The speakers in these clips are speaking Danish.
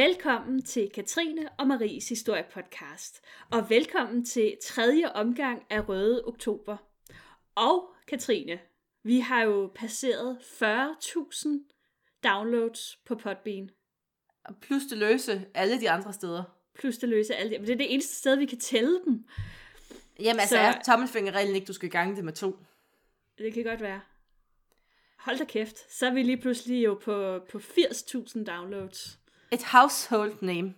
Velkommen til Katrine og Maries historiepodcast, og velkommen til tredje omgang af Røde Oktober. Og Katrine, vi har jo passeret 40.000 downloads på Podbean. Plus det løse alle de andre steder. Plus det løse alle de, men det er det eneste sted, vi kan tælle dem. Jamen altså, Så- er tommelfingerreglen ikke, du skal gange det med to? Det kan godt være. Hold da kæft, så er vi lige pludselig jo på, på 80.000 downloads. Et household name.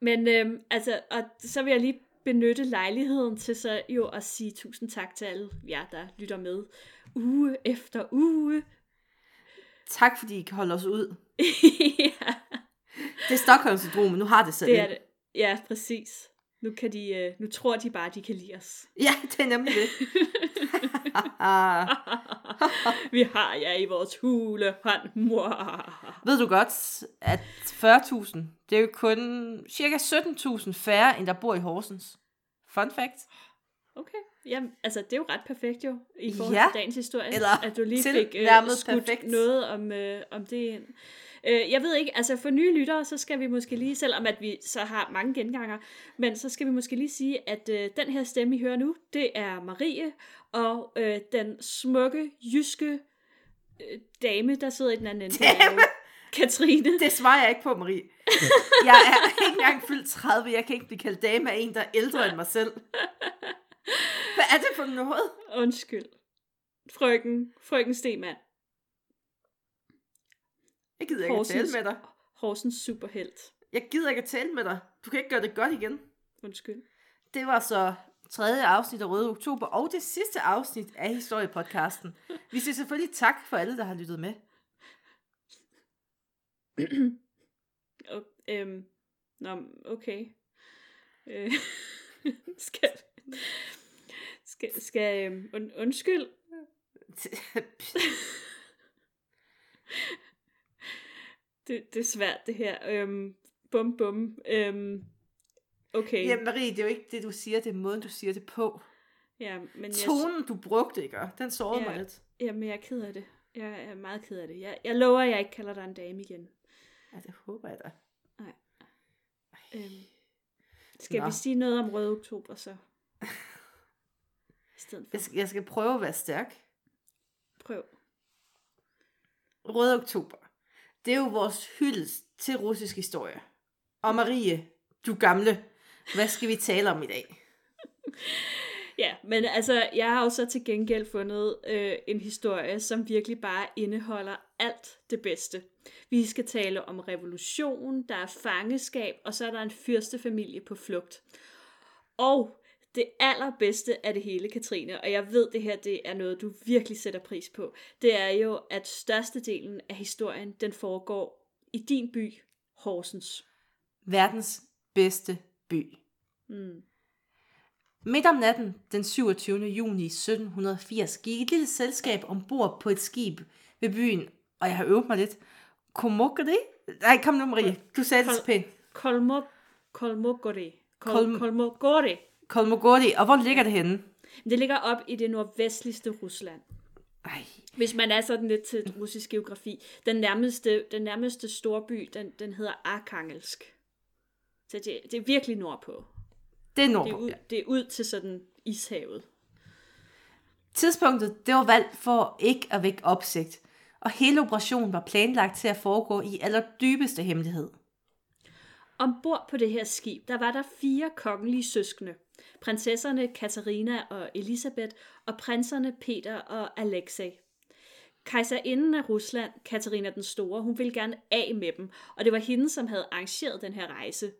Men øhm, altså, og så vil jeg lige benytte lejligheden til så jo at sige tusind tak til alle jer, der lytter med uge efter uge. Tak fordi I kan holde os ud. ja, Det er Stockholm-syndromet, nu har det selv. det er det. Ja, præcis. Nu, kan de, øh, nu tror de bare, de kan lide os. Ja, det er nemlig det. Vi har jer i vores hule hånd. Mwah. Ved du godt, at 40.000, det er jo kun cirka 17.000 færre, end der bor i Horsens. Fun fact. Okay, jamen, altså det er jo ret perfekt jo, i forhold Ja, til dagens historie, eller at du lige fik øh, skudt perfekt. noget om, øh, om det ind. Øh, jeg ved ikke, altså for nye lyttere, så skal vi måske lige, selvom at vi så har mange genganger, men så skal vi måske lige sige, at øh, den her stemme, I hører nu, det er Marie, og øh, den smukke, jyske øh, dame, der sidder i den anden ende, Katrine. Det svarer jeg ikke på, Marie. Jeg er ikke engang fyldt 30, jeg kan ikke blive kaldt dame af en, der er ældre end mig selv. Hvad er det for noget? Undskyld. Frøken, frøken Stemann. Jeg gider ikke at tale med dig. Horsens superhelt. Jeg gider ikke at tale med dig. Du kan ikke gøre det godt igen. Undskyld. Det var så tredje afsnit af Røde Oktober, og det sidste afsnit af historiepodcasten. Vi siger selvfølgelig tak for alle, der har lyttet med. Og, øhm, nå, okay. Øh, skal, skal, skal øhm, und, undskyld. Det, det er svært, det her. Øhm, bum, bum. Øhm, okay. ja, Marie, det er jo ikke det, du siger, det er måden, du siger det på. Ja, men jeg, Tonen, du brugte, ikke? Den sårede Ja. mig lidt. jamen, jeg er ked af det. Jeg er meget ked af det. Jeg, jeg lover, at jeg ikke kalder dig en dame igen. Ja, det håber jeg da. Øhm, skal Nå. vi sige noget om Røde Oktober så? I stedet for. Jeg skal, jeg skal prøve at være stærk. Prøv. Røde Oktober. Det er jo vores hyldest til russisk historie. Og Marie, du gamle, hvad skal vi tale om i dag? Ja, men altså, jeg har jo så til gengæld fundet øh, en historie, som virkelig bare indeholder alt det bedste. Vi skal tale om revolution, der er fangeskab, og så er der en fyrstefamilie på flugt. Og det allerbedste af det hele, Katrine, og jeg ved, det her det er noget, du virkelig sætter pris på, det er jo, at størstedelen af historien, den foregår i din by, Horsens. Verdens bedste by. Mm. Midt om natten, den 27. juni 1780, gik et lille selskab ombord på et skib ved byen, og jeg har øvet mig lidt. Komokri? Nej, kom nu, Marie. Du sagde det så pænt. Kolmo, Kolmogori. Kol, Kolm- Kolmogori. Kolmogori. Og hvor ligger det henne? Det ligger op i det nordvestligste Rusland. Ej, Hvis man er sådan lidt til russisk geografi. Den nærmeste, den nærmeste storby, den, den hedder Arkhangelsk. Så det, det er virkelig nordpå. det er Det er, nordpå. ud, det er ud til sådan ishavet. Tidspunktet, det var valgt for ikke at vække opsigt, og hele operationen var planlagt til at foregå i allerdybeste hemmelighed. Ombord på det her skib, der var der fire kongelige søskende. Prinsesserne Katarina og Elisabeth, og prinserne Peter og Alexei. Kejserinden af Rusland, Katarina den Store, hun ville gerne af med dem, og det var hende, som havde arrangeret den her rejse.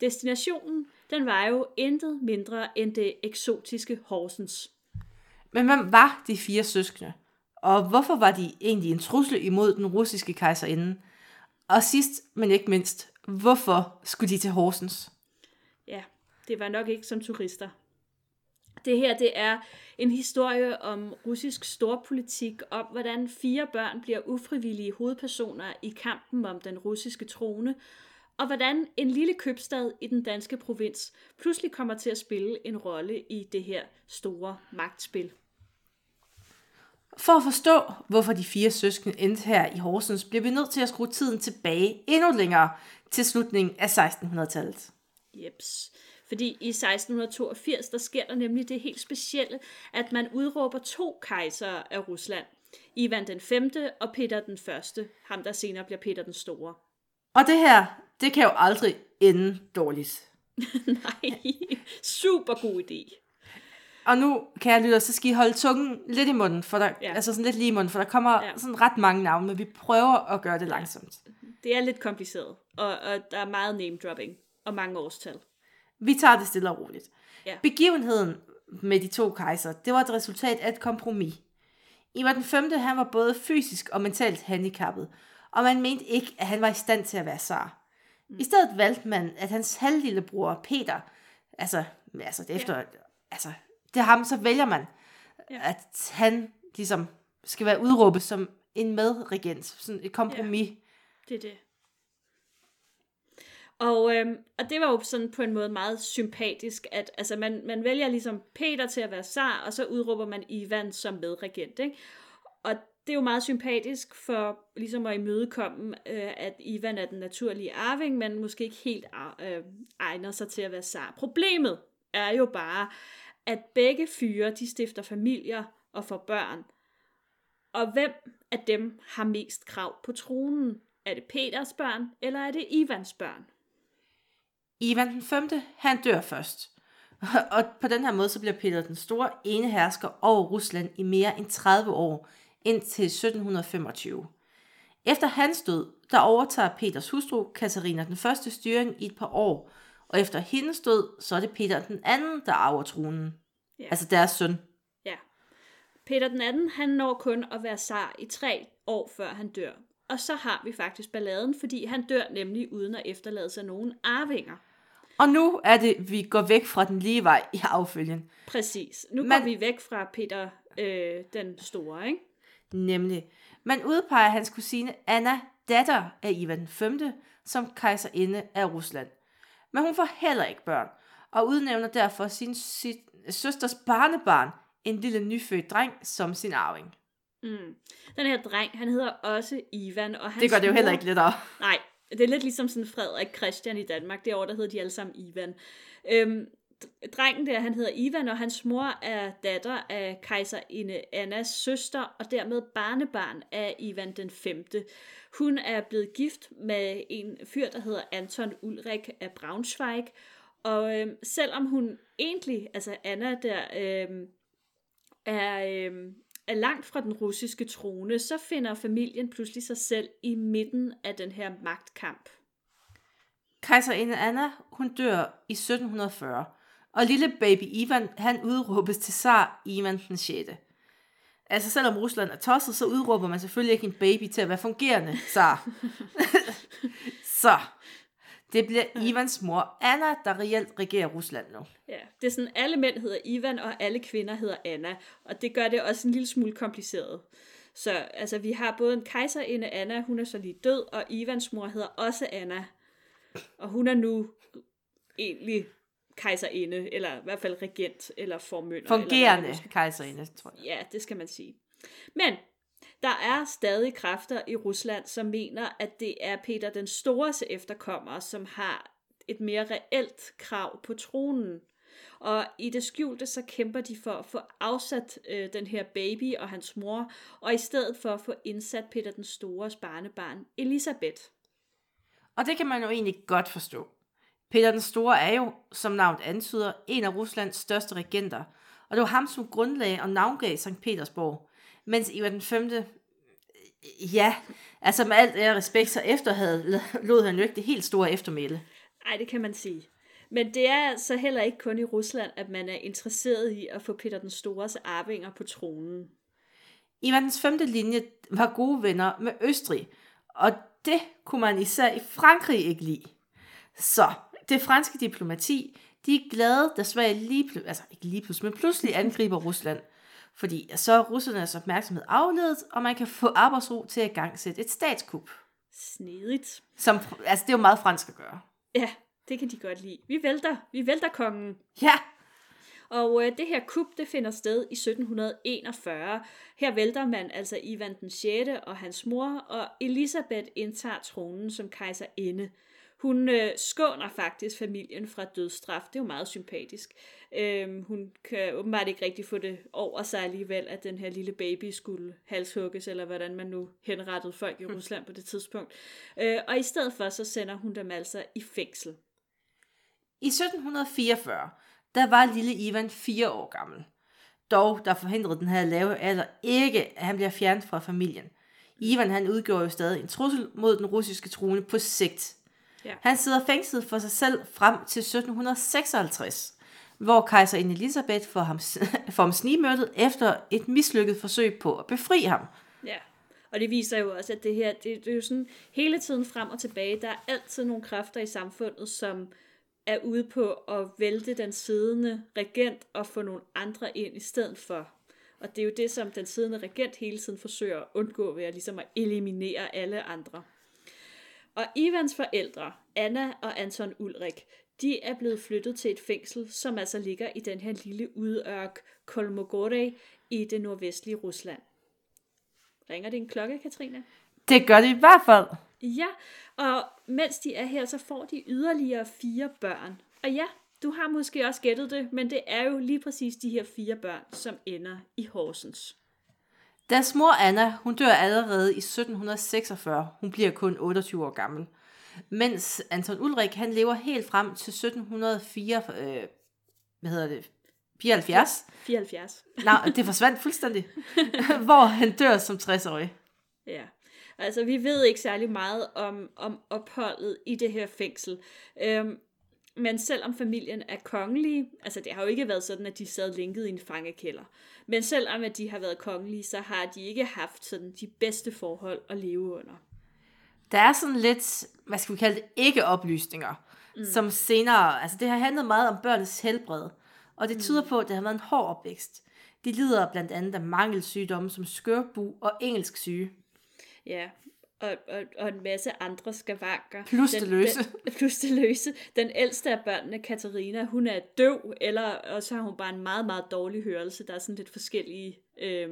Destinationen, den var jo intet mindre end det eksotiske Horsens. Men hvem var de fire søskende? Og hvorfor var de egentlig en trussel imod den russiske kejserinde? Og sidst, men ikke mindst, hvorfor skulle de til Horsens? Ja, det var nok ikke som turister. Det her, det er en historie om russisk storpolitik, om hvordan fire børn bliver ufrivillige hovedpersoner i kampen om den russiske trone, og hvordan en lille købstad i den danske provins pludselig kommer til at spille en rolle i det her store magtspil. For at forstå, hvorfor de fire søskende endte her i Horsens, bliver vi nødt til at skrue tiden tilbage endnu længere til slutningen af 1600-tallet. Jeps. Fordi i 1682, der sker der nemlig det helt specielle, at man udråber to kejsere af Rusland. Ivan den 5. og Peter den 1., ham der senere bliver Peter den Store. Og det her, det kan jo aldrig ende dårligt. Nej, super god idé. Og nu, kan jeg lytte, så skal I holde tungen lidt i munden, for der, Ja. altså sådan lidt lige i munden, for der kommer ja. sådan ret mange navne, men vi prøver at gøre det langsomt. Det er lidt kompliceret, og, og der er meget name dropping og mange årstal. Vi tager det stille og roligt. Ja. Begivenheden med de to kejser, det var et resultat af et kompromis. Ivar den 5. han var både fysisk og mentalt handicappet, og man mente ikke, at han var i stand til at være zar. I stedet valgte man, at hans halvlillebror Peter, altså, altså det er efter, altså, det er ham, så vælger man, Ja. ja. at han ligesom skal være udråbet som en medregent, sådan et kompromis. Det er det. Og, øhm, og det var jo sådan på en måde meget sympatisk, at altså man, man vælger ligesom Peter til at være zar, og så udråber man Ivan som medregent. Ikke? Og det er jo meget sympatisk for ligesom at imødekomme, øh, at Ivan er den naturlige arving, men måske ikke helt ar- øh, egner sig til at være zar. Problemet er jo bare, at begge fyre, de stifter familier og får børn. Og hvem af dem har mest krav på tronen? Er det Peters børn, eller er det Ivans børn? Ivan den 5. han dør først. Og på den her måde så bliver Peter den Store ene hersker over Rusland i mere end 30 år, indtil 1725. Efter hans død, der overtager Peters hustru, Katarina den første styring i et par år, og efter hendes død, så er det Peter den anden, der arver tronen. Ja. Altså deres søn. Ja. Peter den anden, han når kun at være zar i tre år, før han dør. Og så har vi faktisk balladen, fordi han dør nemlig uden at efterlade sig nogen arvinger. Og nu er det, vi går væk fra den lige vej i affølgen. Præcis. Nu går Men- vi væk fra Peter øh, den Store, ikke? Nemlig, man udpeger hans kusine Anna, datter af Ivan den 5., som kejserinde af Rusland. Men hun får heller ikke børn, og udnævner derfor sin, sin søsters barnebarn, en lille nyfødt dreng, som sin arving. Mm. Den her dreng, han hedder også Ivan, og hans Det gør det jo heller ikke lettere. Nej, det er lidt ligesom sådan Frederik Christian i Danmark. Derovre, der hedder de alle sammen Ivan. Øhm, drengen der, han hedder Ivan, og hans mor er datter af kejserinde Annas søster, og dermed barnebarn af Ivan den 5. Hun er blevet gift med en fyr, der hedder Anton Ulrik af Braunschweig, og øhm, selvom hun egentlig, altså Anna der, øhm, er, øhm, er langt fra den russiske trone, så finder familien pludselig sig selv i midten af den her magtkamp. Kejserinde Anna, hun dør i 1740, og lille baby Ivan, han udråbes til zar Ivan den 6. Altså selvom Rusland er tosset, så udråber man selvfølgelig ikke en baby til at være fungerende zar. så, det bliver Ivans mor Anna, der reelt regerer Rusland nu. Ja, det er sådan, alle mænd hedder Ivan, og alle kvinder hedder Anna, og det gør det også en lille smule kompliceret. Så altså, vi har både en kejserinde Anna, hun er så lige død, og Ivans mor hedder også Anna, og hun er nu egentlig kejserinde, eller i hvert fald regent, eller formynder. eller Fungerende nu kejserinde, tror jeg. Ja, det skal man sige. Men der er stadig kræfter i Rusland, som mener, at det er Peter den Stores efterkommere, som har et mere reelt krav på tronen. Og i det skjulte, så kæmper de for at få afsat øh, den her baby og hans mor, og i stedet for at få indsat Peter den Stores barnebarn, Elisabeth. Og det kan man jo egentlig godt forstå. Peter den Store er jo, som navnet antyder, en af Ruslands største regenter, og det var ham, som grundlagde og navngav St. Petersborg. Mens Ivar den 5. Ja, altså med alt ære respekt, så efter havde, lod han jo ikke det helt store eftermæle. Ej, det kan man sige. Men det er altså heller ikke kun i Rusland, at man er interesseret i at få Peter den Stores arvinger på tronen. Ivar den 5. linje var gode venner med Østrig, og det kunne man især i Frankrig ikke lide. Så det franske diplomati, de er glade, da Sverige lige, altså ikke lige pludselig, men pludselig angriber Rusland. Fordi så er russernes opmærksomhed afledet, og man kan få arbejdsro til at gangsætte et statskup. Snedigt. Som, altså det er jo meget fransk at gøre. Ja, det kan de godt lide. Vi vælter, vi vælter kongen. Ja, Og øh, det her kup, det finder sted i 1741. Her vælter man altså Ivan den 6. og hans mor, og Elisabeth indtager tronen som kejserinde. Hun øh, skåner faktisk familien fra dødsstraf. Det er jo meget sympatisk. Øhm, hun kan åbenbart ikke rigtig få det over sig alligevel, at den her lille baby skulle halshugges, eller hvordan man nu henrettede folk i Rusland på det tidspunkt. Øh, og i stedet for, så sender hun dem altså i fængsel. I 1744, der var lille Ivan fire år gammel. Dog, der forhindrede den her lave alder ikke, at han bliver fjernet fra familien. Ivan han udgjorde jo stadig en trussel mod den russiske trone på sigt. Ja. Han sidder fængslet for sig selv frem til 1756, hvor kejserinde Elisabeth får ham, får ham snigmørtet efter et mislykket forsøg på at befri ham. Ja, og det viser jo også, at det her, det, det er jo sådan hele tiden frem og tilbage. Der er altid nogle kræfter i samfundet, som er ude på at vælte den siddende regent og få nogle andre ind i stedet for. Og det er jo det, som den siddende regent hele tiden forsøger at undgå ved at, ligesom at eliminere alle andre. Og Ivans forældre, Anna og Anton Ulrik, de er blevet flyttet til et fængsel, som altså ligger i den her lille udørk Kolmogorje i det nordvestlige Rusland. Ringer det en klokke, Katrine? Det gør det i hvert fald. Ja, og mens de er her, så får de yderligere fire børn. Og ja, du har måske også gættet det, men det er jo lige præcis de her fire børn, som ender i Horsens. Deres mor Anna, hun dør allerede i 1746. Hun bliver kun 28 år gammel. Mens Anton Ulrik, han lever helt frem til 1704, øh, hvad hedder det, 74. 74. Nej, det forsvandt fuldstændig. hvor han dør som 60-årig. Ja, altså vi ved ikke særlig meget om, om opholdet i det her fængsel. Øhm, men selvom familien er kongelige, altså det har jo ikke været sådan, at de sad lænket i en fangekælder. Men selvom at de har været kongelige, så har de ikke haft sådan de bedste forhold at leve under. Der er sådan lidt, hvad skal vi kalde det, ikke-oplysninger, mm. som senere, altså det har handlet meget om børnenes helbred, og det tyder på, at det har været en hård opvækst. De lider blandt andet af mangelsygdomme som skørbu og engelsk syge. Ja, og, og, og en masse andre skavanker. Plus det løse. Den, plus det løse. Den ældste af børnene, Katarina, hun er døv, eller og så har hun bare en meget, meget dårlig hørelse. Der er sådan lidt forskellige øh,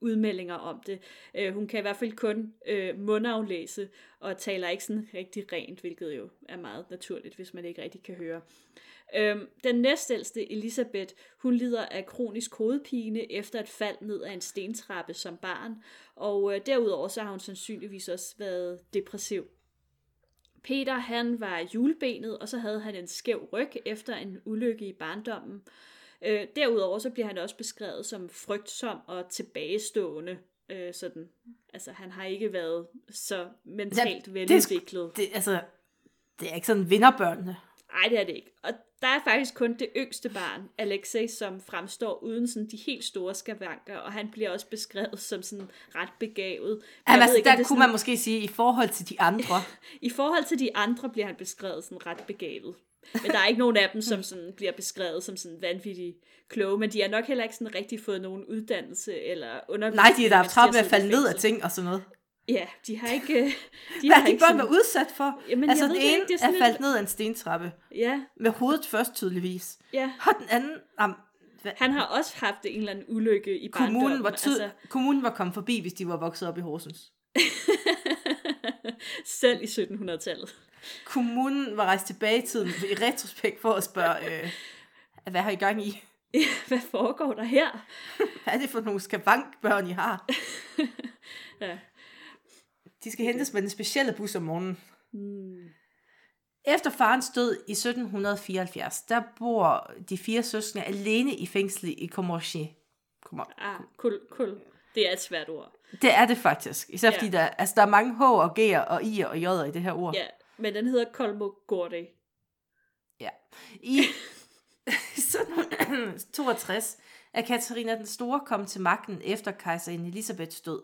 udmeldinger om det. Øh, hun kan i hvert fald kun øh, mundaflæse, og taler ikke sådan rigtig rent, hvilket jo er meget naturligt, hvis man ikke rigtig kan høre. Øhm, den næstældste, Elisabeth, hun lider af kronisk hovedpine efter et fald ned ad en stentrappe som barn, og øh, derudover så har hun sandsynligvis også været depressiv. Peter, han var julebenet, og så havde han en skæv ryg efter en ulykke i barndommen. Øh, derudover så bliver han også beskrevet som frygtsom og tilbagestående. Øh, sådan. Altså, han har ikke været så mentalt ja, veludviklet. Det, det, altså, det er ikke sådan vinderbørnene. Nej, det er det ikke. Og der er faktisk kun det yngste barn, Alexei, som fremstår uden sådan de helt store skavanker, og han bliver også beskrevet som sådan ret begavet. Jamen, altså, ikke, der kunne sådan... man måske sige, i forhold til de andre. I forhold til de andre bliver han beskrevet sådan ret begavet. Men der er ikke nogen af dem, som sådan bliver beskrevet som sådan vanvittigt kloge, men de har nok heller ikke sådan rigtig fået nogen uddannelse eller undervisning. Nej, de er der travlt med at falde ned af ting og sådan noget. Ja, de har ikke... De Hvad har de børn været udsat for? Jamen, altså, den ene ikke, er, er faldt lidt... ned af en stentrappe. Ja. Med hovedet først tydeligvis. Ja. Og den anden... Hvad? Han har også haft en eller anden ulykke i kommunen barndommen. Var tyd... altså... Kommunen var kommet forbi, hvis de var vokset op i Horsens. Selv i 1700-tallet. Kommunen var rejst tilbage i tiden i retrospekt for at spørge, øh, hvad har I gang i? Ja, hvad foregår der her? hvad er det for nogle skavankbørn, I har? ja. De skal hentes med den specielle bus om morgenen. Hmm. Efter farens død i 1774, der bor de fire søskende alene i fængslet i Comorchy. Kommer. Ah, kul, kul. Det er et svært ord. Det er det faktisk. Især ja. fordi der, altså, der er mange H og G'er og I'er og J'er i det her ord. Ja, men den hedder Kolmogorje. Ja. I 1762 er Katarina den Store kommet til magten efter kejserinde Elisabeths død.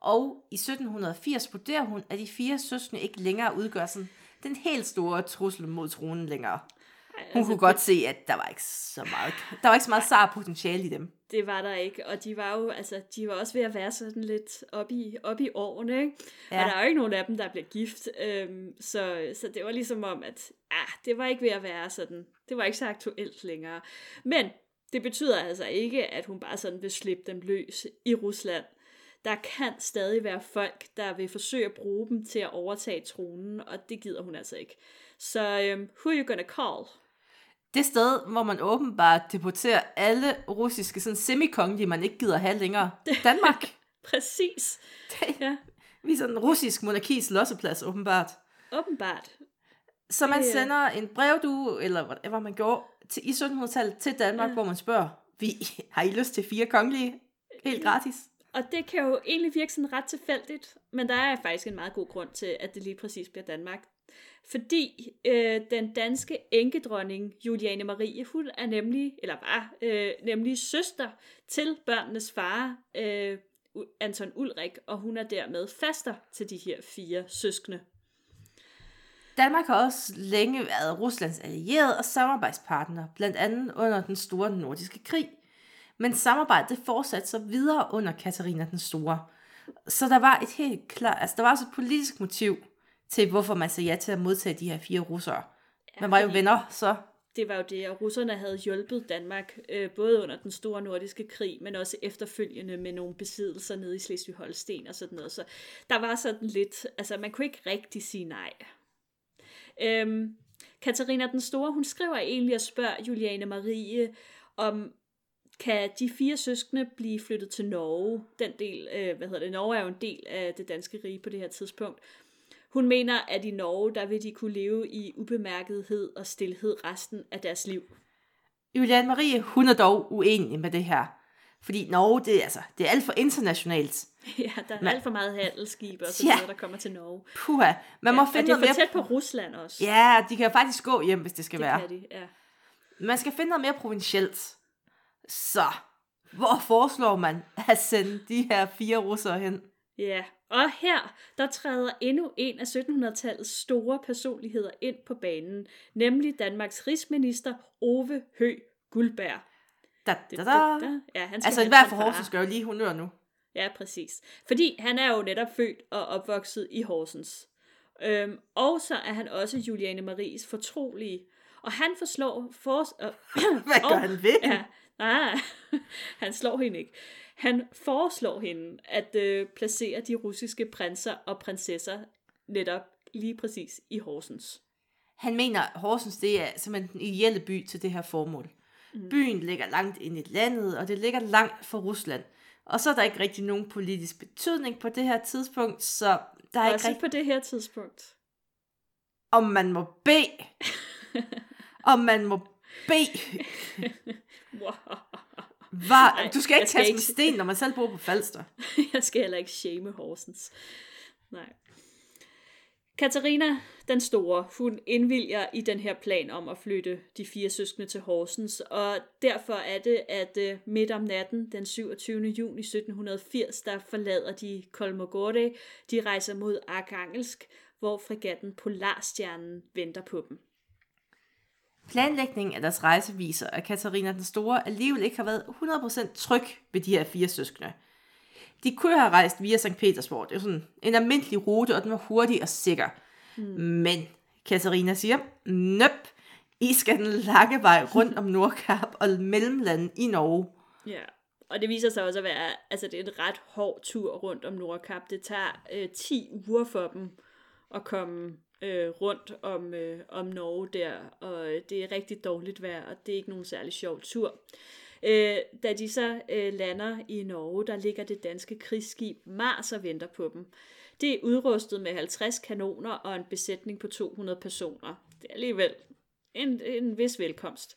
Og i 1780 vurderer hun, at de fire søskende ikke længere udgør sådan den helt store trussel mod tronen længere. Hun altså, kunne godt se, at der var ikke så meget, der var ikke så meget sar potentiale i dem. Det var der ikke, og de var jo, altså, de var også ved at være sådan lidt op i, op i årene, ikke? Ja. Og der er jo ikke nogen af dem, der bliver gift, øhm, så, så det var ligesom om, at ah, det var ikke ved at være sådan, det var ikke så aktuelt længere. Men Det betyder altså ikke, at hun bare sådan vil slippe dem løs i Rusland. Der kan stadig være folk, der vil forsøge at bruge dem til at overtage tronen, og det gider hun altså ikke. Så øhm, who are you gonna call? Det sted, hvor man åbenbart deporterer alle russiske sådan semikongelige, man ikke gider have længere. Danmark. Præcis. Det Ja, vi er sådan en russisk monarkis losseplads, åbenbart. åbenbart. Så man Det er- sender en brevdue, eller whatever man gjorde, til, i 1700-tallet til Danmark, ja. hvor man spørger, vi, har I lyst til fire kongelige? Helt gratis. Og det kan jo egentlig virke sådan ret tilfældigt, men der er faktisk en meget god grund til, at det lige præcis bliver Danmark. Fordi øh, den danske enkedronning Juliane Marie, hun er nemlig, eller var, øh, nemlig søster til børnenes far, øh, Anton Ulrik, og hun er dermed faster til de her fire søskende. Danmark har også længe været Ruslands allierede og samarbejdspartner, blandt andet under den store nordiske krig. Men samarbejdet det fortsatte så videre under Katarina den Store. Så der var et helt klart, altså der var også et politisk motiv til, hvorfor man sagde ja til at modtage de her fire russere. Man var jo venner, så det var jo det, at russerne havde hjulpet Danmark, øh, både under den store nordiske krig, men også efterfølgende med nogle besiddelser nede i Slesvig-Holsten og sådan noget. Så der var sådan lidt, altså man kunne ikke rigtig sige nej. Øhm, Katarina den Store, hun skriver egentlig og spørger Juliane Marie, om kan de fire søskende blive flyttet til Norge? Den del, øh, hvad hedder det, Norge er jo en del af det danske rige på det her tidspunkt. Hun mener, at i Norge, der vil de kunne leve i ubemærkethed og stillhed resten af deres liv. Julian Marie, hun er dog uenig med det her. Fordi Norge, det er, altså, det er alt for internationalt. Ja, der er Men- alt for meget handelsskibe og så Ja. der kommer til Norge. Puha, man må ja, finde og det er for tæt på Rusland også. Ja, de kan faktisk gå hjem, hvis det skal det være. kan de, ja. Man skal finde noget mere provincielt. Så, hvor foreslår man at sende de her fire russere hen? Ja, og her, der træder endnu en af 1700-tallets store personligheder ind på banen, nemlig Danmarks rigsminister Ove Hø Guldberg. Da, da, da. Ja, han skal Altså, hente hver sin for far. Horsens jo lige honør nu. Ja, præcis. Fordi han er jo netop født og opvokset i Horsens. Øhm, og så er han også Juliane Maries fortrolige. Og han forslår... For, øh, Hvad gør og- han ved? Ja, nej, han slår hende ikke. Han foreslår hende at øh, placere de russiske prinser og prinsesser netop lige præcis i Horsens. Han mener, at Horsens det er simpelthen den ideelle by til det her formål. Mm. Byen ligger langt ind i landet, og det ligger langt fra Rusland. Og så er der ikke rigtig nogen politisk betydning på det her tidspunkt, så der er ikke Også rigtig, på det her tidspunkt. om man må bede. om man må bede. Var, Ej, du skal ikke taste ikke- med sten, når man selv bor på Falster. Jeg skal heller ikke shame Horsens. Nej. Katarina den Store, hun indvilger i den her plan om at flytte de fire søskende til Horsens, og derfor er det, at øh, midt om natten den 27. juni 1780, der forlader de Kolmogorje, de rejser mod Arkangelsk, hvor fregatten Polarstjernen venter på dem. Planlægningen af deres rejse viser, at Katarina den Store alligevel ikke har været 100% tryg ved de her fire søskende. De kunne have rejst via St. Petersborg. Det er sådan en almindelig rute, og den var hurtig og sikker. Mm. Men Katarina siger, nøp, I skal den lange vej rundt om Nordkap og mellemlandet i Norge. Ja, og det viser sig også at være, altså det er en ret hård tur rundt om Nordkap. Det tager øh, 10 uger for dem at komme øh, rundt om, øh, om Norge der, og øh, det er rigtig dårligt vejr, og det er ikke nogen særlig sjov tur. Øh, da de så øh, lander i Norge, der ligger det danske krigsskib Mars og venter på dem. Det er udrustet med 50 kanoner og en besætning på 200 personer. Det er alligevel en, en vis velkomst.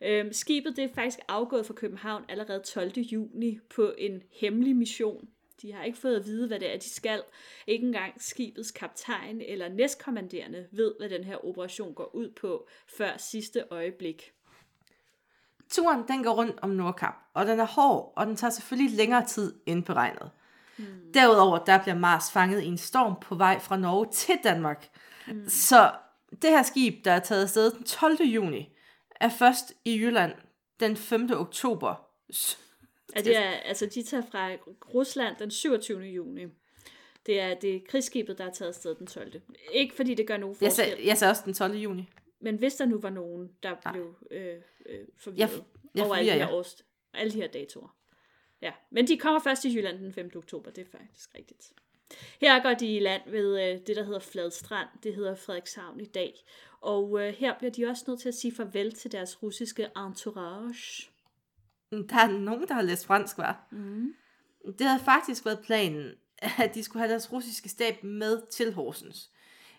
Øhm, skibet det er faktisk afgået fra København allerede 12. juni på en hemmelig mission. De har ikke fået at vide, hvad det er, de skal. Ikke engang skibets kaptajn eller næstkommanderende ved, hvad den her operation går ud på, før sidste øjeblik. Turen den går rundt om Nordkap, og den er hård, og den tager selvfølgelig længere tid end beregnet. Mm. Derudover der bliver Mars fanget i en storm på vej fra Norge til Danmark. Mm. Så det her skib, der er taget afsted den 12. juni, er først i Jylland den 5. oktober. At det er, altså, de tager fra Rusland den 27. juni. Det er det er krigsskibet, der er taget afsted den 12. Ikke fordi det gør nogen Jeg forskel, sagde, jeg sagde også den 12. juni. men hvis der nu var nogen, der Nej. blev øh, øh, Jeg, forvirret. Ja, over alle de, her jeg. års, alle de her datoer. Ja, men de kommer først i Jylland den 5. oktober, det er faktisk rigtigt. Her går de i land ved øh, det, der hedder Fladstrand. Det hedder Frederikshavn i dag. Og øh, her bliver de også nødt til at sige farvel til deres russiske entourage. Der er nogen, der har læst fransk, var. Mm. Det havde faktisk været planen, at de skulle have deres russiske stab med til Horsens.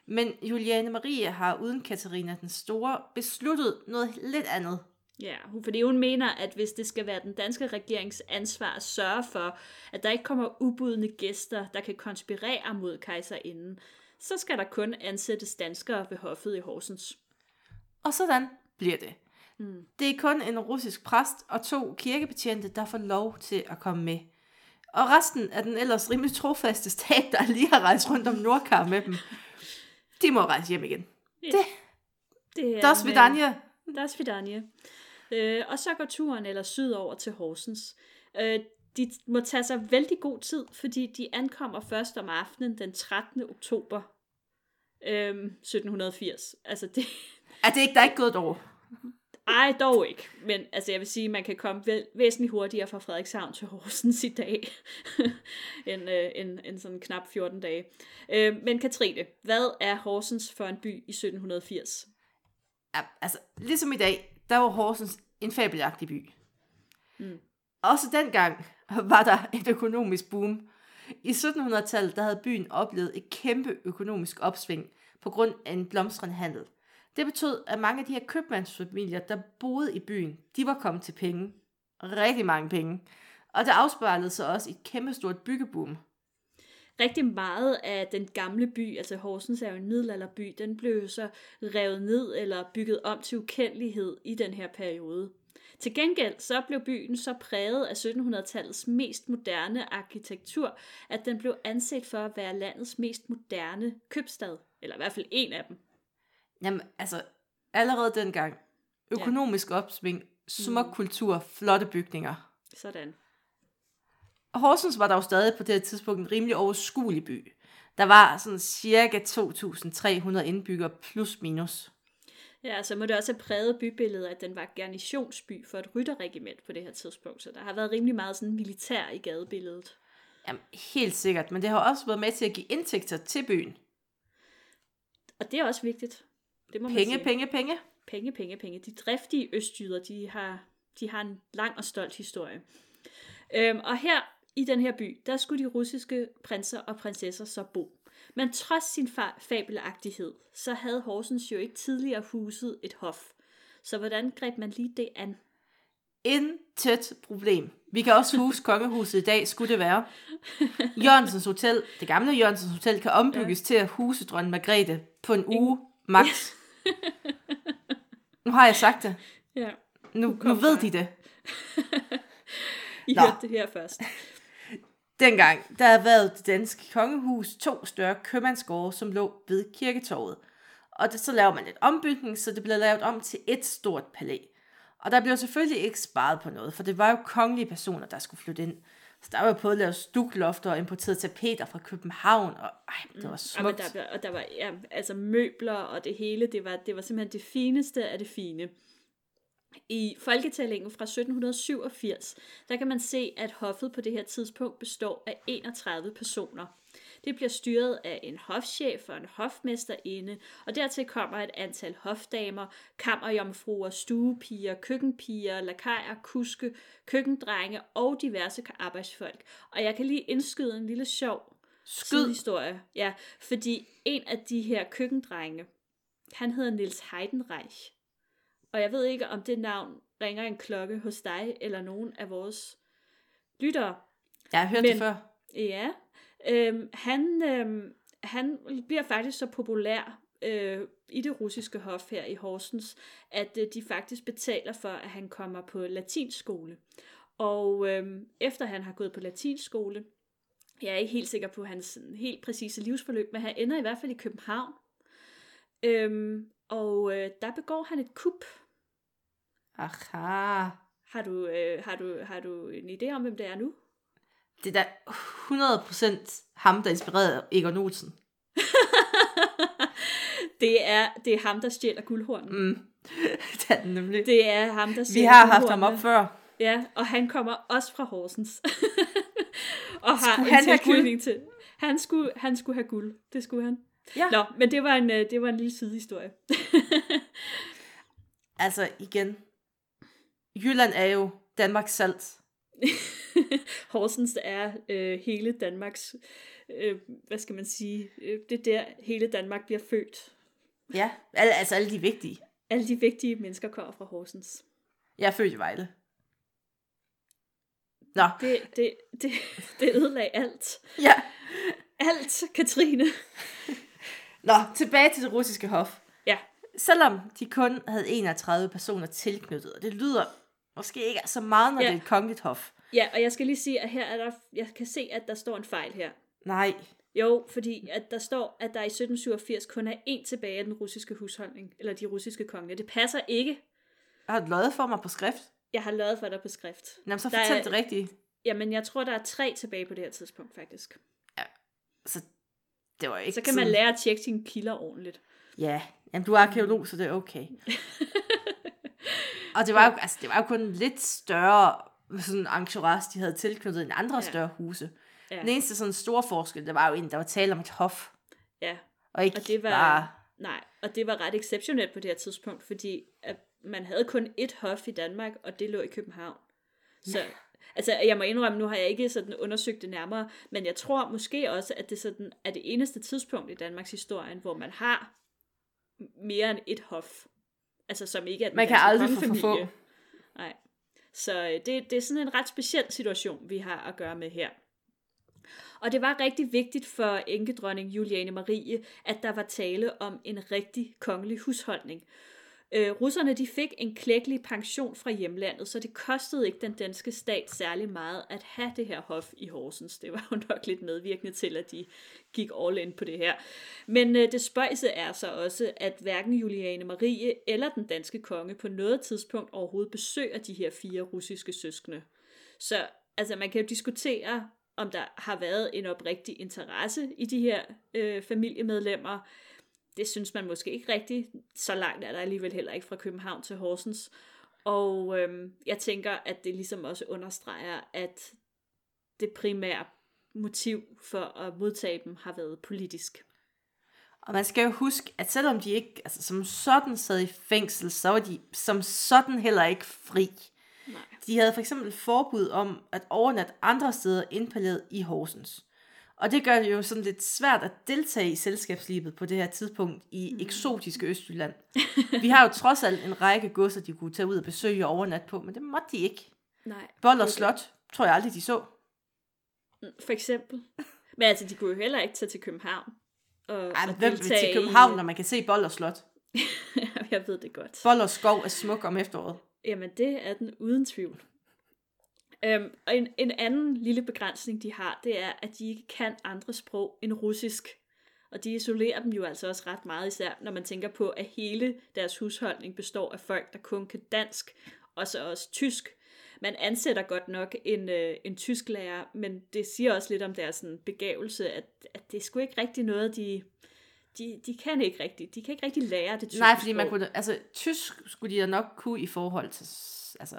Men Juliane Marie har uden Katarina den Store besluttet noget lidt andet. Ja, fordi hun mener, at hvis det skal være den danske regerings ansvar at sørge for, at der ikke kommer ubudne gæster, der kan konspirere mod kejserinden, så skal der kun ansættes danskere ved hoffet i Horsens. Og sådan bliver det. Mm. Det er kun en russisk præst og to kirkebetjente, der får lov til at komme med. Og resten af den ellers rimelig trofaste stab, der lige har rejst rundt om Nordkar med dem, de må rejse hjem igen. Det er Das vidanje. Das vidanje. Øh, og så går turen eller sydover til Horsens. Øh, de må tage sig vældig god tid, fordi de ankommer først om aftenen den 13. oktober øh, 1780. Altså det, Er det ikke, der er ikke gået et år? Ej, dog ikke. Men altså, jeg vil sige, man kan komme væ- væsentligt hurtigere fra Frederikshavn til Horsens i dag, end, øh, end, end sådan knap 14 dage. Øh, men Katrine, hvad er Horsens for en by i 1780? Ja, altså, ligesom i dag, der var Horsens en fabelagtig by. Mm. Også dengang var der et økonomisk boom. I 1700-tallet der havde byen oplevet et kæmpe økonomisk opsving på grund af en blomstrende handel. Det betød, at mange af de her købmandsfamilier, der boede i byen, de var kommet til penge. Rigtig mange penge. Og det afspejlede sig også i et kæmpestort byggeboom. rigtig meget af den gamle by, altså Horsens er jo en middelalderby, den blev så revet ned eller bygget om til ukendelighed i den her periode. Til gengæld så blev byen så præget af 1700-tallets mest moderne arkitektur, at den blev anset for at være landets mest moderne købstad, eller i hvert fald en af dem. Jamen, altså, allerede dengang. Økonomisk opsving, smuk kultur, flotte bygninger. Sådan. Og Horsens var der jo stadig på det her tidspunkt en rimelig overskuelig by. Der var sådan cirka 2.300 indbyggere plus minus. Ja, så må det også have præget bybilledet, at den var garnisonsby for et rytterregiment på det her tidspunkt, så der har været rimelig meget sådan militær i gadebilledet. Jamen, helt sikkert, men det har også været med til at give indtægter til byen. Og det er også vigtigt. Det må man Penge, sige. penge, penge. Penge, penge, penge. De driftige østjyder, de har, de har en lang og stolt historie. Øhm, og her i den her by, der skulle de russiske prinser og prinsesser så bo. Men trods sin fa- fabelagtighed, så havde Horsens jo ikke tidligere huset et hof. Så hvordan greb man lige det an? Intet problem. Vi kan også huse kongehuset i dag, skulle det være. Jørgensens Hotel, det gamle Jørgensens Hotel, kan ombygges ja. til at huse dronning Margrethe på en uge, max. Nu har jeg sagt det. Ja, Nu, nu ved de det. I Nå. hørte det her først. Dengang, der havde det danske kongehus to større købmandsgårde, som lå ved kirketorvet. Og det, så laver man lidt ombygning, så det blev lavet om til et stort palæ. Og der blev selvfølgelig ikke sparet på noget, for det var jo kongelige personer, der skulle flytte ind. Så der var jo på at lave stuklofter og importeret tapeter fra København, og ej, det var Ja, men smukt. der, blev- og der var ja, altså møbler og det hele, det var, det var simpelthen det fineste af det fine. I folketællingen fra 1787, der kan man se, at hoffet på det her tidspunkt består af 31 personer. Det bliver styret af en hofchef og en hofmesterinde, og dertil kommer et antal hofdamer, kammerjomfruer, stuepiger, køkkenpiger, lakajer, kuske, køkkendrenge og diverse arbejdsfolk. Og jeg kan lige indskyde en lille sjov Skyd. sidehistorie. Ja, fordi en af de her køkkendrenge, han hedder Nils Heidenreich. Og jeg ved ikke, om det navn ringer en klokke hos dig eller nogen af vores lyttere. Jeg har hørt Men- det før. Ja, øhm, han, øhm, han bliver faktisk så populær øh, i det russiske hof her i Horsens, at øh, de faktisk betaler for, at han kommer på latinskole. Og øhm, efter han har gået på latinskole, jeg er ikke helt sikker på hans sådan, helt præcise livsforløb, men han ender i hvert fald i København. Øhm, og øh, der begår han et kup. Aha. Har du, øh, har, du, har du en idé om, hvem det er nu? Det er da 100% ham, der inspirerede Egon Olsen. det, er, det er ham, der stjæler guldhornen. Mm. det er den nemlig. Det er ham, der Vi siger har haft ham op før. Ja, og han kommer også fra Horsens. og har Skulle en han tilknytning til... Han skulle, han skulle have guld. Det skulle han. Ja. Nå, men det var en, øh, det var en lille sidehistorie. Altså igen, Jylland er jo Danmarks salt. Horsens er øh, hele Danmarks, øh, hvad skal man sige, øh, det er der hele Danmark bliver født. Ja, al- altså alle de vigtige. Alle de vigtige mennesker kommer fra Horsens. Jeg er født i Vejle. Nå, Det, det, det, det ødelagde alt. ja. Alt, Katrine. Nå, tilbage til det russiske hof. Ja, Selvom de kun havde 31 personer tilknyttet, og det lyder måske ikke så meget, når Ja. ja. det er et kongeligt hof. ja, og jeg skal lige sige, at her er der, jeg kan se, at der står en fejl her. Nej, Jo, fordi at der står, at der i 1787 kun er én tilbage af den russiske husholdning, eller de russiske konger. Det passer ikke. har du løjet for mig på skrift? Jeg har lavet for dig på skrift. Jamen, så Der fortæl er- det rigtigt. Jamen, jeg tror, der er tre tilbage på det her tidspunkt, faktisk. Så det var ikke Så kan man sådan- lære at tjekke sine kilder ordentligt. Ja, jamen du er arkeolog, så det er okay. og det var jo, altså, det var jo kun en lidt større sådan entourage, de havde tilknyttet end andre Ja. ja. større huse. Ja. Ja. Den eneste sådan store forskel, det var jo egentlig, der var tale om et hof, Ja, og ikke og det var, bare... nej, og det var ret exceptionelt på det her tidspunkt, fordi at man havde kun ét hof i Danmark, og det lå i København. Så, altså, jeg må indrømme, nu har jeg ikke sådan undersøgt det nærmere, men jeg tror måske også, at det sådan er det eneste tidspunkt i Danmarks historie, hvor man har mere end et hof. Altså, som ikke er den Man kan aldrig få for få. Nej. Så øh, det, det er sådan en ret speciel situation, vi har at gøre med her. Og det var rigtig vigtigt for enkedronning Juliane Marie, at der var tale om en rigtig kongelig husholdning. Øh, russerne de fik en klækkelig pension fra hjemlandet, så det kostede ikke den danske stat særlig meget at have det her hof i Horsens. Det var jo nok lidt medvirkende til, at de gik all in på det her. Men øh, det spøjse er så også, at hverken Juliane Marie eller den danske konge på noget tidspunkt overhovedet besøger de her fire russiske søskende. Så altså, man kan jo diskutere, om der har været en oprigtig interesse i de her øh, familiemedlemmer. Det synes man måske ikke rigtigt. Så langt er der alligevel heller ikke fra København til Horsens. Og øhm, jeg tænker, at det ligesom også understreger, at det primære motiv for at modtage dem har været politisk. Og man skal jo huske, at selvom de ikke altså, som sådan sad i fængsel, så var de som sådan heller ikke fri. Nej. De havde for eksempel forbud om at overnatte andre steder indpallet i Horsens. Og det gør det jo sådan lidt svært at deltage i selskabslivet på det her tidspunkt i Mm. eksotiske Østjylland. Vi har jo trods alt en række godser, de kunne tage ud og besøge og overnatte på, men det måtte de ikke. Nej. Bold og Slot tror jeg aldrig, de så. For eksempel. Men altså, de kunne jo heller ikke tage til København. Og, Ej, og hvem vil til i- København, når man kan se Bold og Slot? jeg ved det godt. Bold og skov er smuk om efteråret. Jamen, det er den uden tvivl. Øhm, og en, en anden lille begrænsning, de har, det er, at de ikke kan andre sprog end russisk. Og de isolerer dem jo altså også ret meget, især når man tænker på, at hele deres husholdning består af folk, der kun kan dansk, og så også tysk. Man ansætter godt nok en, øh, en tysk lærer, men det siger også lidt om deres sådan, begævelse, at, at det er sgu ikke rigtig noget, de, de, de kan ikke rigtigt. De kan ikke rigtig lære det tyske Nej, fordi man kunne, altså tysk skulle de da nok kunne i forhold til, altså,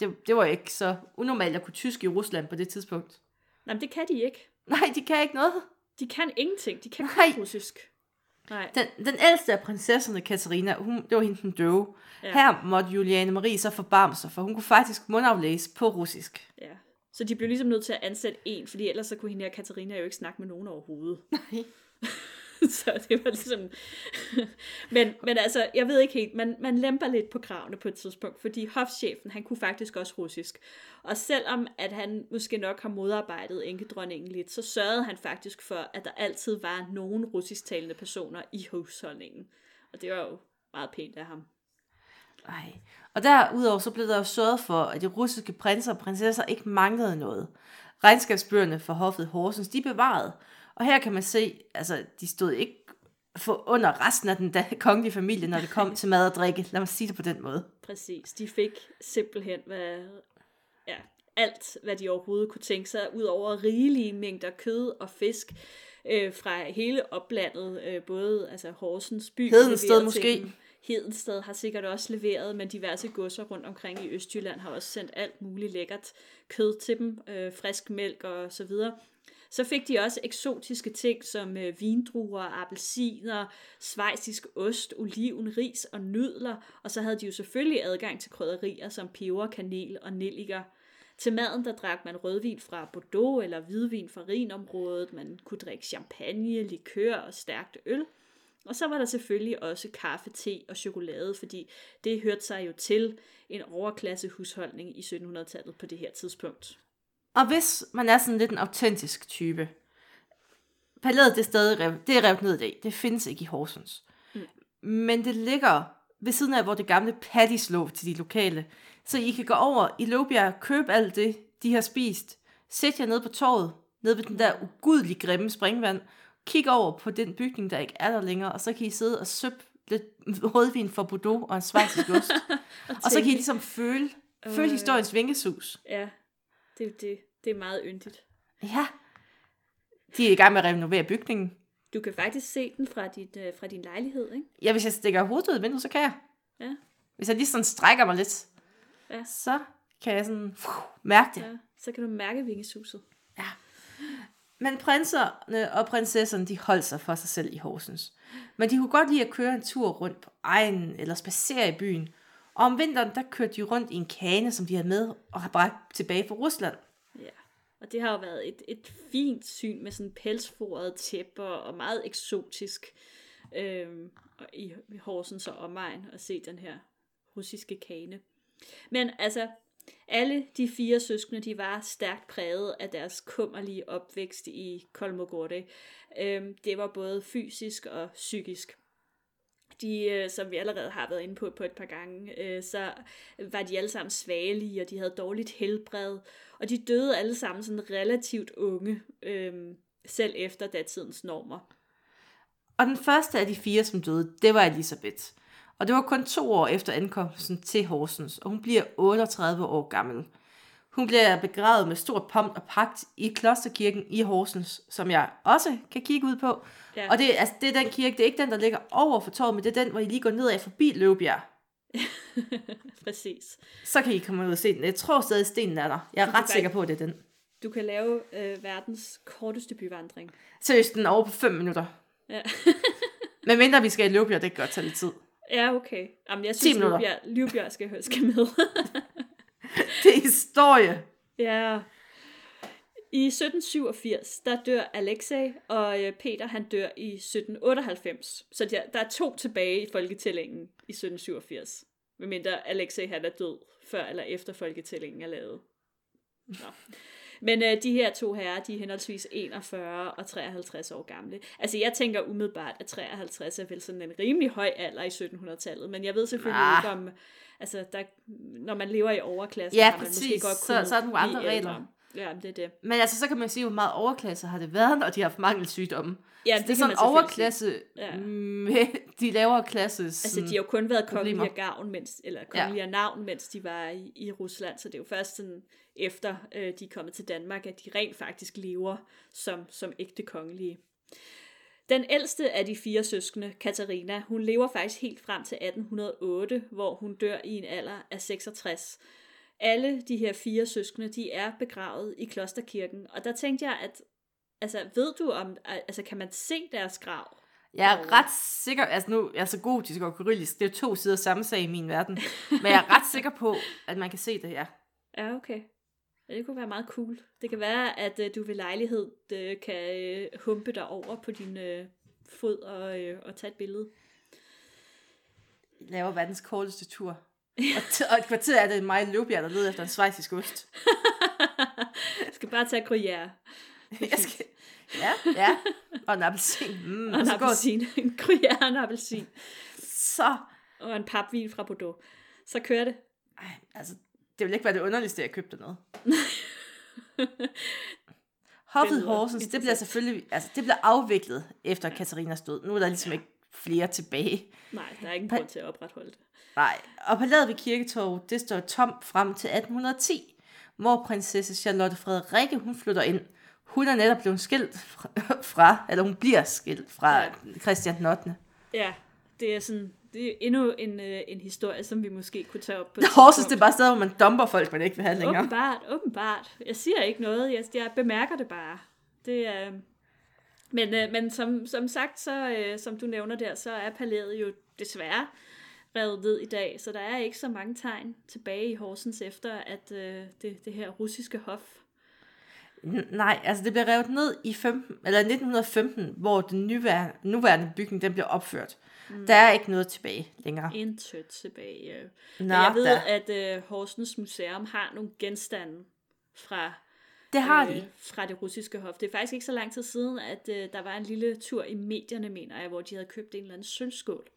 det, det var ikke så unormalt at kunne tysk i Rusland på det tidspunkt. Nej, men det kan de ikke. Nej, de kan ikke noget. De kan ingenting. De kan Nej. kun russisk. Nej. Den, den ældste af prinsesserne, Katarina, hun, det var hende den døve. Ja. Her måtte Juliane Marie så forbarme sig, for hun kunne faktisk mundaflæse på russisk. Ja. Så de blev ligesom nødt til at ansætte en, fordi ellers så kunne hende her Katarina jo ikke snakke med nogen overhovedet. Nej. så det var ligesom... men, men altså, jeg ved ikke helt, man, man lemper lidt på kravene på et tidspunkt, fordi hofchefen, han kunne faktisk også russisk. Og selvom at han måske nok har modarbejdet enkedronningen lidt, så sørgede han faktisk for, at der altid var nogen russisktalende personer i husholdningen. Og det var jo meget pænt af ham. Ej. Og derudover så blev der jo sørget for, at de russiske prinser og prinsesser ikke manglede noget. Regnskabsbøgerne for hoffet Horsens, de bevarede. Og her kan man se, altså de stod ikke for under resten af den da- kongelige familie, når det kom til mad og drikke. Lad mig sige det på den måde. Præcis. De fik simpelthen hvad, ja, alt, hvad de overhovedet kunne tænke sig, ud over rigelige mængder kød og fisk øh, fra hele oplandet, øh, både altså Horsens by. Hedensted måske? dem. Hedensted har sikkert også leveret, men diverse godser rundt omkring i Østjylland har også sendt alt muligt lækkert kød til dem, øh, frisk mælk og så videre. Så fik de også eksotiske ting som øh, vindruer, appelsiner, svejsisk ost, oliven, ris og nudler, og så havde de jo selvfølgelig adgang til krydderier som peber, kanel og nelliker. Til maden der drak man rødvin fra Bordeaux eller hvidvin fra Rhinområdet, man kunne drikke champagne, likør og stærkt øl. Og så var der selvfølgelig også kaffe, te og chokolade, fordi det hørte sig jo til en overklasse husholdning i 1700-tallet på det her tidspunkt. Og hvis man er sådan lidt en autentisk type, palæet det er stadig rev, det er revet ned i dag. Det findes ikke i Horsens. Mm. Men det ligger ved siden af, hvor det gamle patties lå til de lokale. Så I kan gå over i Låbjerg, købe alt det, de har spist. Sæt jer ned på torvet, ned ved den der ugudelige grimme springvand. Kig over på den bygning, der ikke er der længere, og så kan I sidde og søbe lidt rødvin fra Bordeaux og en svejsisk ost. og, og så kan I ligesom føle, føle Øh. historiens vingesus. Ja, det, det, det er meget yndigt. Ja. De er i gang med at renovere bygningen. Du kan faktisk se den fra, dit, øh, fra din lejlighed, ikke? Ja, hvis jeg stikker hovedet ud af vinduet, så kan jeg. Ja. Hvis jeg lige sådan strækker mig lidt, Ja. så kan jeg sådan uh, mærke det. ja. Så kan du mærke vingesuset. Men prinserne og prinsesserne, de holdt sig for sig selv i Horsens. Men de kunne godt lide at køre en tur rundt på egnen eller spacere i byen. Og om vinteren, der kørte de rundt i en kane, som de havde med og har bragt tilbage fra Rusland. Ja. Og det har jo været et, et fint syn med sådan pelsforede tæpper og meget eksotisk øh, og i, i Horsens og omegn at se den her russiske kane. Men altså, alle de fire søskende, de var stærkt præget af deres kummerlige opvækst i Kolmogorje. Øhm, det var både fysisk og psykisk. De, øh, som vi allerede har været inde på på et par gange, øh, så var de alle sammen svagelige, og de havde dårligt helbred, og de døde alle sammen sådan relativt unge, øh, selv efter datidens normer. Og den første af de fire, som døde, det var Elisabeth. Og det var kun to år efter ankomsten til Horsens, og hun bliver 38 år gammel. Hun bliver begravet med stor pomp og pagt i Klosterkirken i Horsens, som jeg også kan kigge ud på. Ja. Og det, altså, det er den kirke, det er ikke den, der ligger over for torvet, men det er den, hvor I lige går ned af forbi Løvbjerg. Præcis. Så kan I komme ud og se den. Jeg tror stadig, stenen er der. Jeg er Du kan ret sikker på, at det er den. Du kan lave øh, verdens korteste byvandring. Seriøst, den er over på 5 minutter. Ja, Men mindre vi skal i Løvbjerg, det kan godt tage lidt tid. ja okay. Jamen, jeg 10 synes. Livbjerg, Livbjerg skal, skal med. Det er historie. Ja. I 1787, der dør Alexei, og øh, Peter han dør i 1798. Så der, der er to tilbage i folketællingen i 1787. Medmindre Alexei han er død, før eller efter folketællingen er lavet. Nå. Men øh, de her to herrer, de er henholdsvis 41 og 53 år gamle. Altså jeg tænker umiddelbart, at 53 er vel sådan en rimelig høj alder i 1700-tallet, men jeg ved selvfølgelig Ah. ikke om, altså der, når man lever i overklassen, Ja, har man måske præcis. godt Så- kunnet så er der nogle andre blive ældre. Ja, det er det. Men altså, så kan man sige, hvor meget overklasse har det været, og de har haft mangelsygdomme. Ja, Så det er sådan overklasse Ja. med de lavere klasses... Altså, de har jo kun været kongelige af gavn, mens, eller kongelige af navn, mens de var i, i Rusland, så det er jo først sådan, efter øh, de er kommet til Danmark, at de rent faktisk lever som, som ægte kongelige. Den ældste af de fire søskende, Katarina, hun lever faktisk helt frem til 1808, hvor hun dør i en alder af 66. Alle de her fire søskende, de er begravet i klosterkirken, og der tænkte jeg, at altså, ved du om, altså, kan man se deres grav? Jeg er ret sikker, altså nu jeg er så gotisk og kyrillisk, det er to sider samme sag i min verden, men jeg er ret sikker på, at man kan se det her. Ja, okay. Ja, det kunne være meget cool. Det kan være, at øh, du ved lejlighed øh, kan øh, humpe dig over på din øh, fod og, øh, og tage et billede. Jeg laver verdens korteste tur. Og, t- og et kvarter er det mig i Løvbjerg, der leder efter en svejsisk ost. Jeg skal bare tage gruyère Jeg skal... Ja, ja. Og en appelsin. Mm, og en går... appelsin. En gruyère og en appelsin. så... Og en papvin fra Bordeaux. Så kører det. Ej, altså, det vil ikke være det underligste, jeg købte noget. Hoffet Horsens, det bliver selvfølgelig, altså det bliver afviklet efter Katarinas død. Nu er der ligesom ikke flere tilbage. Nej, der er ingen grund til at opretholde det. Nej, og palæet ved Kirketorv, det står tomt frem til 1810, hvor prinsesse Charlotte Frederikke, hun flytter ind. Hun er netop blevet skilt fra, eller hun bliver skilt fra Ja. Christian den 8. Ja, det er sådan, det er endnu en, øh, en historie, som vi måske kunne tage op på Horsens, det er bare stedet, hvor man dumper folk, man ikke vil have længere. Åbenbart, åbenbart. Jeg siger ikke noget, jeg, jeg bemærker det bare. Det er... Men, øh, men som, som sagt, så, øh, som du nævner der, så er palæet jo desværre revet ned i dag, så der er ikke så mange tegn tilbage i Horsens efter, at øh, det, det her russiske hof. Nej, altså det blev revet ned i 15, eller 1915, hvor den nuværende, nuværende bygning den blev opført. Mm. Der er ikke noget tilbage længere. Intet tilbage. øh. Nå, jeg ved, da. at øh, Horsens Museum har nogle genstande fra Det har øh, de. fra det russiske hof. Det er faktisk ikke så lang tid siden, at øh, der var en lille tur i medierne, mener jeg, hvor de havde købt en eller anden sølvskål,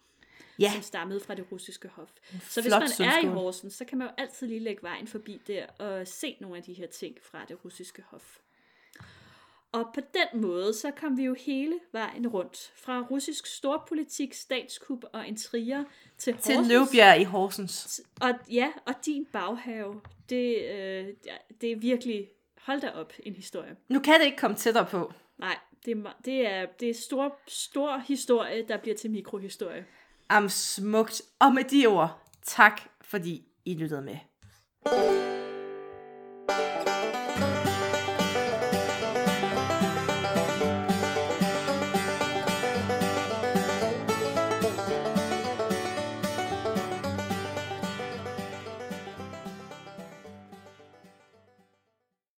Ja, som stammede fra det russiske hof. Så hvis flot man er i. Horsens, så kan man jo altid lige lægge vejen forbi der og se nogle af de her ting fra det russiske hof. Og på den måde, så kom vi jo hele vejen rundt. Fra russisk storpolitik, statskup og intriger til, til Horsens. Løvbjerg i Horsens. Og ja, og din baghave, det, øh, det er virkelig, hold da op, en historie. Nu kan det ikke komme tættere på. Nej, det er, det er, det er stor, stor historie, der bliver til mikrohistorie. Am smukt. Og med de ord, tak fordi I lyttede med.